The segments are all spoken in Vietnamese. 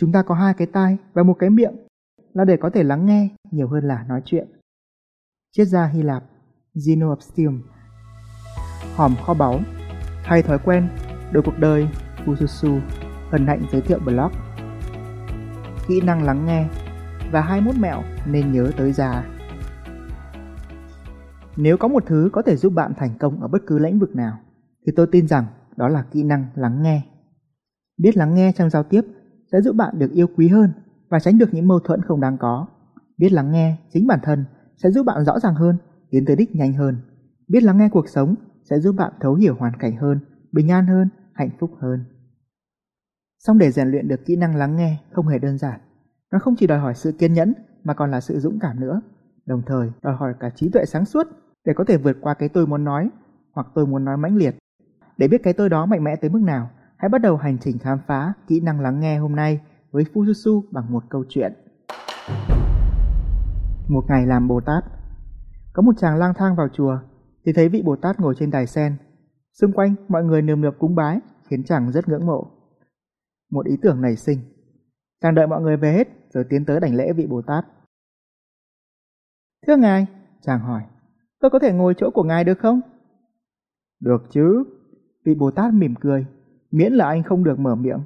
Chúng ta có hai cái tai và một cái miệng là để có thể lắng nghe, nhiều hơn là nói chuyện. Triết gia Hy Lạp Zeno of Stium Hòm kho báu, Hay thói quen Đổi cuộc đời Fususu Hân hạnh giới thiệu blog Kỹ năng lắng nghe Và 21 mẹo nên nhớ tới già Nếu có một thứ có thể giúp bạn thành công ở bất cứ lĩnh vực nào, thì tôi tin rằng đó là kỹ năng lắng nghe. Biết lắng nghe trong giao tiếp sẽ giúp bạn được yêu quý hơn và tránh được những mâu thuẫn không đáng có. Biết lắng nghe chính bản thân sẽ giúp bạn rõ ràng hơn, tiến tới đích nhanh hơn. Biết lắng nghe cuộc sống sẽ giúp bạn thấu hiểu hoàn cảnh hơn, bình an hơn, hạnh phúc hơn. Song để rèn luyện được kỹ năng lắng nghe không hề đơn giản. Nó không chỉ đòi hỏi sự kiên nhẫn mà còn là sự dũng cảm nữa, đồng thời đòi hỏi cả trí tuệ sáng suốt để có thể vượt qua cái tôi muốn nói hoặc tôi muốn nói mãnh liệt. Để biết cái tôi đó mạnh mẽ tới mức nào, hãy bắt đầu hành trình khám phá kỹ năng lắng nghe hôm nay với Fususu bằng một câu chuyện. Một ngày làm Bồ Tát Có một chàng lang thang vào chùa thì thấy vị Bồ Tát ngồi trên đài sen. Xung quanh mọi người nườm nượp cúng bái khiến chàng rất ngưỡng mộ. Một ý tưởng nảy sinh. Chàng đợi mọi người về hết rồi tiến tới đảnh lễ vị Bồ Tát. Thưa ngài, chàng hỏi, tôi có thể ngồi chỗ của ngài được không? Được chứ, vị Bồ Tát mỉm cười, miễn là anh không được mở miệng,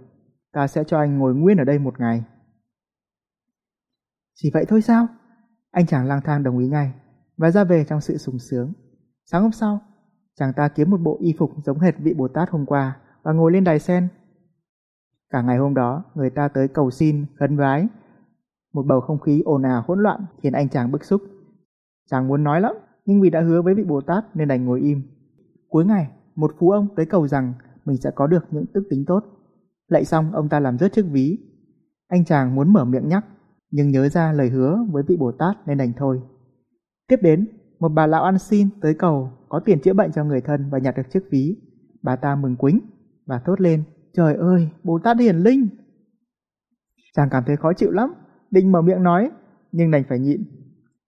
ta sẽ cho anh ngồi nguyên ở đây một ngày. Chỉ vậy thôi sao? Anh chàng lang thang đồng ý ngay và ra về trong sự sùng sướng. Sáng hôm sau, chàng ta kiếm một bộ y phục giống hệt vị Bồ Tát hôm qua và ngồi lên đài sen. Cả ngày hôm đó, người ta tới cầu xin, khấn vái. Một bầu không khí ồn ào hỗn loạn khiến anh chàng bức xúc. Chàng muốn nói lắm, nhưng vì đã hứa với vị Bồ Tát nên đành ngồi im. Cuối ngày, một phú ông tới cầu rằng mình sẽ có được những đức tính tốt. Lạy xong, ông ta làm rớt chiếc ví. Anh chàng muốn mở miệng nhắc, nhưng nhớ ra lời hứa với vị Bồ Tát nên đành thôi. Tiếp đến, một bà lão ăn xin tới cầu có tiền chữa bệnh cho người thân và nhặt được chiếc ví. Bà ta mừng quính và thốt lên, trời ơi, Bồ Tát hiển linh. Chàng cảm thấy khó chịu lắm, định mở miệng nói, nhưng đành phải nhịn.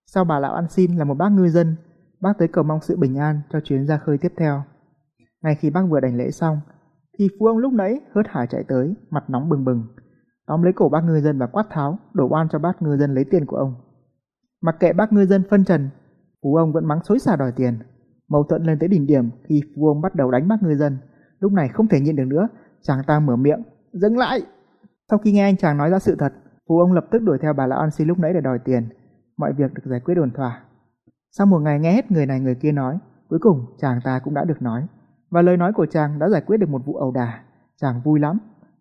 Sau bà lão ăn xin là một bác ngư dân, bác tới cầu mong sự bình an cho chuyến ra khơi tiếp theo. Ngay khi bác vừa đảnh lễ xong, thì phú ông lúc nãy hớt hải chạy tới, mặt nóng bừng bừng, tóm lấy cổ bác ngư dân và quát tháo, đổ oan cho bác ngư dân lấy tiền của ông. Mặc kệ bác ngư dân phân trần, phú ông vẫn mắng xối xả đòi tiền. Mâu thuẫn lên tới đỉnh điểm khi phú ông bắt đầu đánh bác ngư dân. Lúc này không thể nhịn được nữa, chàng ta mở miệng, dừng lại. Sau khi nghe anh chàng nói ra sự thật, phú ông lập tức đuổi theo bà lão An Si lúc nãy để đòi tiền. Mọi việc được giải quyết ổn thỏa. Sau một ngày nghe hết người này người kia nói, cuối cùng chàng ta cũng đã được nói và lời nói của chàng đã giải quyết được một vụ ẩu đả. Chàng vui lắm.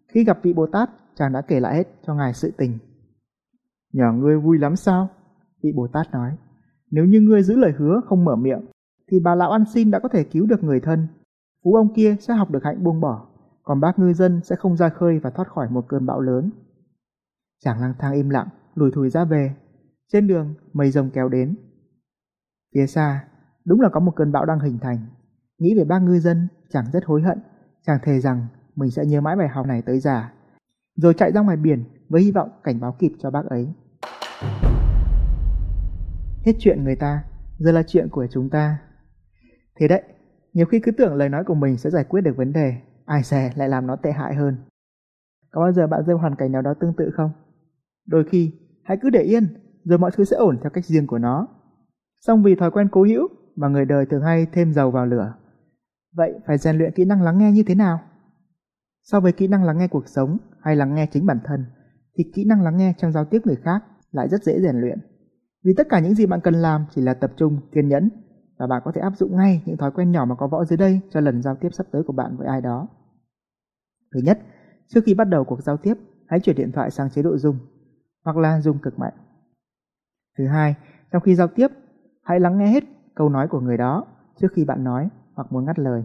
Khi gặp vị Bồ Tát, chàng đã kể lại hết cho ngài sự tình. Nhờ ngươi vui lắm sao? Vị Bồ Tát nói. Nếu như ngươi giữ lời hứa không mở miệng, thì bà lão ăn xin đã có thể cứu được người thân. Phú ông kia sẽ học được hạnh buông bỏ, còn bác ngư dân sẽ không ra khơi và thoát khỏi một cơn bão lớn. Chàng lang thang im lặng, lùi thùi ra về. Trên đường, mây rồng kéo đến. Phía xa, đúng là có một cơn bão đang hình thành. Nghĩ về ba ngư dân, chàng rất hối hận. Chàng thề rằng mình sẽ nhớ mãi bài học này tới già. Rồi chạy ra ngoài biển với hy vọng cảnh báo kịp cho bác ấy. Hết chuyện người ta, giờ là chuyện của chúng ta. Thế đấy, nhiều khi cứ tưởng lời nói của mình sẽ giải quyết được vấn đề, ai xè lại làm nó tệ hại hơn. Có bao giờ bạn rơi hoàn cảnh nào đó tương tự không? Đôi khi, hãy cứ để yên, rồi mọi thứ sẽ ổn theo cách riêng của nó. Song vì thói quen cố hữu mà người đời thường hay thêm dầu vào lửa, Vậy phải rèn luyện kỹ năng lắng nghe như thế nào? So với kỹ năng lắng nghe cuộc sống hay lắng nghe chính bản thân, thì kỹ năng lắng nghe trong giao tiếp người khác lại rất dễ rèn luyện. Vì tất cả những gì bạn cần làm chỉ là tập trung, kiên nhẫn và bạn có thể áp dụng ngay những thói quen nhỏ mà có võ dưới đây cho lần giao tiếp sắp tới của bạn với ai đó. Thứ nhất, trước khi bắt đầu cuộc giao tiếp, hãy chuyển điện thoại sang chế độ dung hoặc là dung cực mạnh. Thứ hai, trong khi giao tiếp, hãy lắng nghe hết câu nói của người đó trước khi bạn nói hoặc muốn ngắt lời.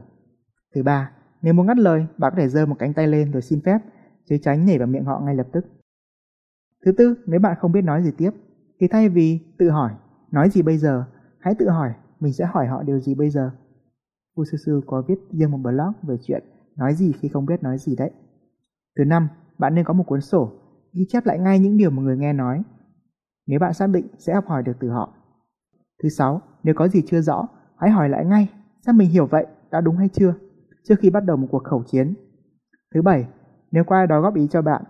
Thứ ba, nếu muốn ngắt lời, bạn có thể giơ một cánh tay lên rồi xin phép, chứ tránh nhảy vào miệng họ ngay lập tức. Thứ tư, nếu bạn không biết nói gì tiếp, thì thay vì tự hỏi, nói gì bây giờ, hãy tự hỏi, mình sẽ hỏi họ điều gì bây giờ. Fususu có viết riêng một blog về chuyện nói gì khi không biết nói gì đấy. Thứ năm, bạn nên có một cuốn sổ, ghi chép lại ngay những điều mà người nghe nói. Nếu bạn xác định sẽ học hỏi được từ họ. Thứ sáu, nếu có gì chưa rõ, hãy hỏi lại ngay xem mình hiểu vậy đã đúng hay chưa trước khi bắt đầu một cuộc khẩu chiến. Thứ bảy, nếu có ai đó góp ý cho bạn,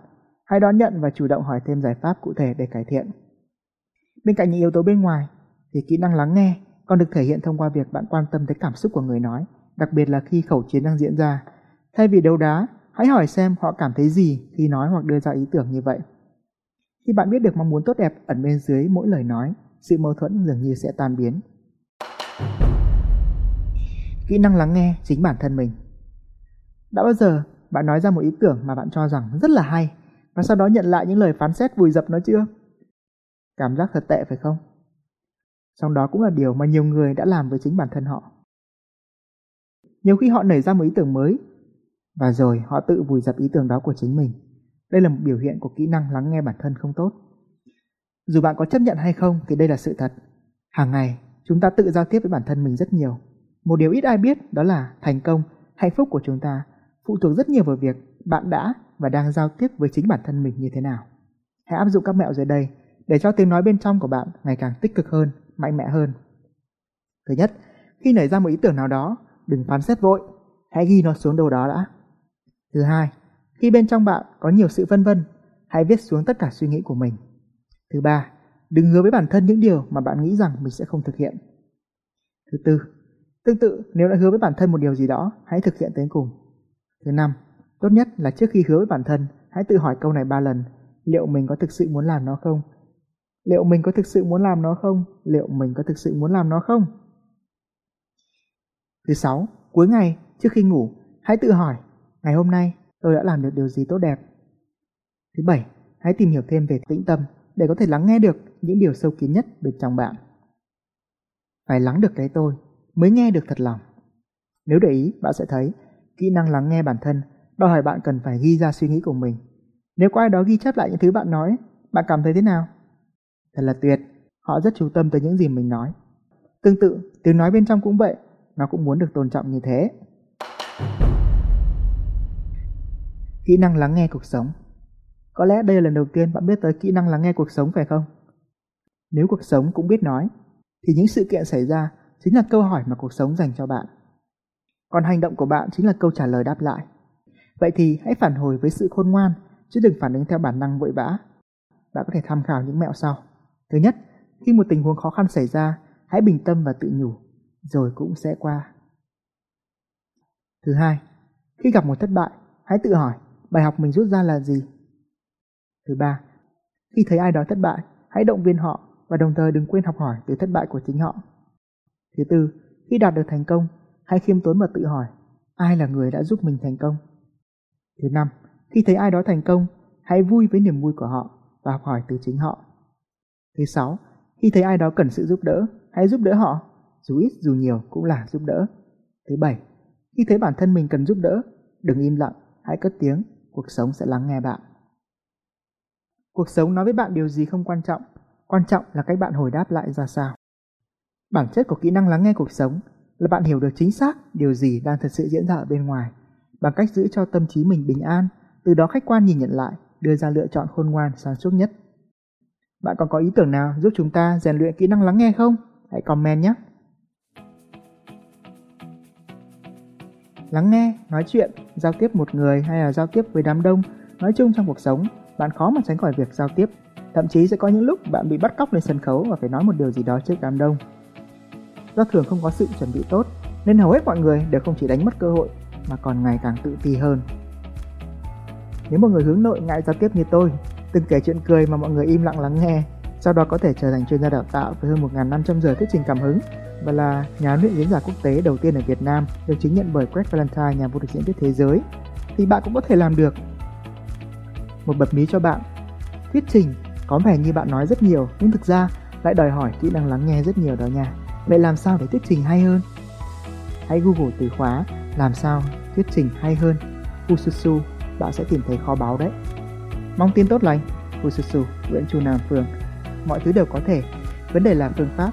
Hãy đón nhận và chủ động hỏi thêm giải pháp cụ thể để cải thiện. Bên cạnh những yếu tố bên ngoài, thì kỹ năng lắng nghe còn được thể hiện thông qua việc bạn quan tâm tới cảm xúc của người nói, đặc biệt là khi khẩu chiến đang diễn ra. Thay vì đấu đá, hãy hỏi xem họ cảm thấy gì khi nói hoặc đưa ra ý tưởng như vậy. Khi bạn biết được mong muốn tốt đẹp ẩn bên dưới mỗi lời nói, sự mâu thuẫn dường như sẽ tan biến. Kỹ năng lắng nghe chính bản thân mình. Đã bao giờ bạn nói ra một ý tưởng mà bạn cho rằng rất là hay và sau đó nhận lại những lời phán xét vùi dập nó chưa? Cảm giác thật tệ phải không? Trong đó cũng là điều mà nhiều người đã làm với chính bản thân họ. Nhiều khi họ nảy ra một ý tưởng mới và rồi họ tự vùi dập ý tưởng đó của chính mình. Đây là một biểu hiện của kỹ năng lắng nghe bản thân không tốt. Dù bạn có chấp nhận hay không thì đây là sự thật. Hàng ngày, chúng ta tự giao tiếp với bản thân mình rất nhiều. Một điều ít ai biết đó là thành công, hạnh phúc của chúng ta phụ thuộc rất nhiều vào việc bạn đã và đang giao tiếp với chính bản thân mình như thế nào. Hãy áp dụng các mẹo dưới đây để cho tiếng nói bên trong của bạn ngày càng tích cực hơn, mạnh mẽ hơn. Thứ nhất, khi nảy ra một ý tưởng nào đó, đừng phán xét vội, hãy ghi nó xuống đâu đó đã. Thứ hai, khi bên trong bạn có nhiều sự vân vân, hãy viết xuống tất cả suy nghĩ của mình. Thứ ba, đừng hứa với bản thân những điều mà bạn nghĩ rằng mình sẽ không thực hiện. Thứ tư, tương tự nếu đã hứa với bản thân một điều gì đó, hãy thực hiện tới cùng. Thứ năm, tốt nhất là trước khi hứa với bản thân, hãy tự hỏi câu này ba lần, liệu mình có thực sự muốn làm nó không? Liệu mình có thực sự muốn làm nó không? Liệu mình có thực sự muốn làm nó không? Thứ sáu, cuối ngày, trước khi ngủ, hãy tự hỏi, ngày hôm nay tôi đã làm được điều gì tốt đẹp? Thứ bảy, hãy tìm hiểu thêm về tĩnh tâm để có thể lắng nghe được những điều sâu kín nhất bên trong bạn. Phải lắng được cái tôi mới nghe được thật lòng. Nếu để ý, bạn sẽ thấy kỹ năng lắng nghe bản thân đòi hỏi bạn cần phải ghi ra suy nghĩ của mình. Nếu có ai đó ghi chép lại những thứ bạn nói, bạn cảm thấy thế nào? Thật là tuyệt, họ rất chú tâm tới những gì mình nói. Tương tự, tiếng nói bên trong cũng vậy, nó cũng muốn được tôn trọng như thế. Kỹ năng lắng nghe cuộc sống Có lẽ đây là lần đầu tiên bạn biết tới kỹ năng lắng nghe cuộc sống phải không? Nếu cuộc sống cũng biết nói, thì những sự kiện xảy ra chính là câu hỏi mà cuộc sống dành cho bạn. Còn hành động của bạn chính là câu trả lời đáp lại. Vậy thì hãy phản hồi với sự khôn ngoan, chứ đừng phản ứng theo bản năng vội vã. Bạn có thể tham khảo những mẹo sau. Thứ nhất, khi một tình huống khó khăn xảy ra, hãy bình tâm và tự nhủ, rồi cũng sẽ qua. Thứ hai, khi gặp một thất bại, hãy tự hỏi bài học mình rút ra là gì. Thứ ba, khi thấy ai đó thất bại, hãy động viên họ và đồng thời đừng quên học hỏi từ thất bại của chính họ. Thứ tư, khi đạt được thành công, hãy khiêm tốn và tự hỏi ai là người đã giúp mình thành công. Thứ năm, khi thấy ai đó thành công, hãy vui với niềm vui của họ và học hỏi từ chính họ. Thứ sáu, khi thấy ai đó cần sự giúp đỡ, hãy giúp đỡ họ, dù ít dù nhiều cũng là giúp đỡ. Thứ bảy, khi thấy bản thân mình cần giúp đỡ, đừng im lặng, hãy cất tiếng, cuộc sống sẽ lắng nghe bạn. Cuộc sống nói với bạn điều gì không quan trọng, quan trọng là cách bạn hồi đáp lại ra sao. Bản chất của kỹ năng lắng nghe cuộc sống là bạn hiểu được chính xác điều gì đang thật sự diễn ra ở bên ngoài, bằng cách giữ cho tâm trí mình bình an, từ đó khách quan nhìn nhận lại, đưa ra lựa chọn khôn ngoan sáng suốt nhất. Bạn còn có ý tưởng nào giúp chúng ta rèn luyện kỹ năng lắng nghe không? Hãy comment nhé! Lắng nghe, nói chuyện, giao tiếp một người hay là giao tiếp với đám đông, nói chung trong cuộc sống, bạn khó mà tránh khỏi việc giao tiếp. Thậm chí sẽ có những lúc bạn bị bắt cóc lên sân khấu và phải nói một điều gì đó trước đám đông. Do thường không có sự chuẩn bị tốt, nên hầu hết mọi người đều không chỉ đánh mất cơ hội mà còn ngày càng tự ti hơn. Nếu một người hướng nội ngại giao tiếp như tôi, từng kể chuyện cười mà mọi người im lặng lắng nghe, sau đó có thể trở thành chuyên gia đào tạo với hơn 1.500 giờ thuyết trình cảm hứng và là nhà luyện diễn giả quốc tế đầu tiên ở Việt Nam được chứng nhận bởi Greg Valentine, nhà vô địch diễn thuyết thế giới, thì bạn cũng có thể làm được. Một bật mí cho bạn, thuyết trình có vẻ như bạn nói rất nhiều nhưng thực ra lại đòi hỏi kỹ năng lắng nghe rất nhiều đó nha. Vậy làm sao để thuyết trình hay hơn? Hãy Google từ khóa làm sao thuyết trình hay hơn Fususu, bạn sẽ tìm thấy kho báu đấy. Mong tin tốt lành, Fususu, Nguyễn Chu Nam Phương. Mọi thứ đều có thể, vấn đề là phương pháp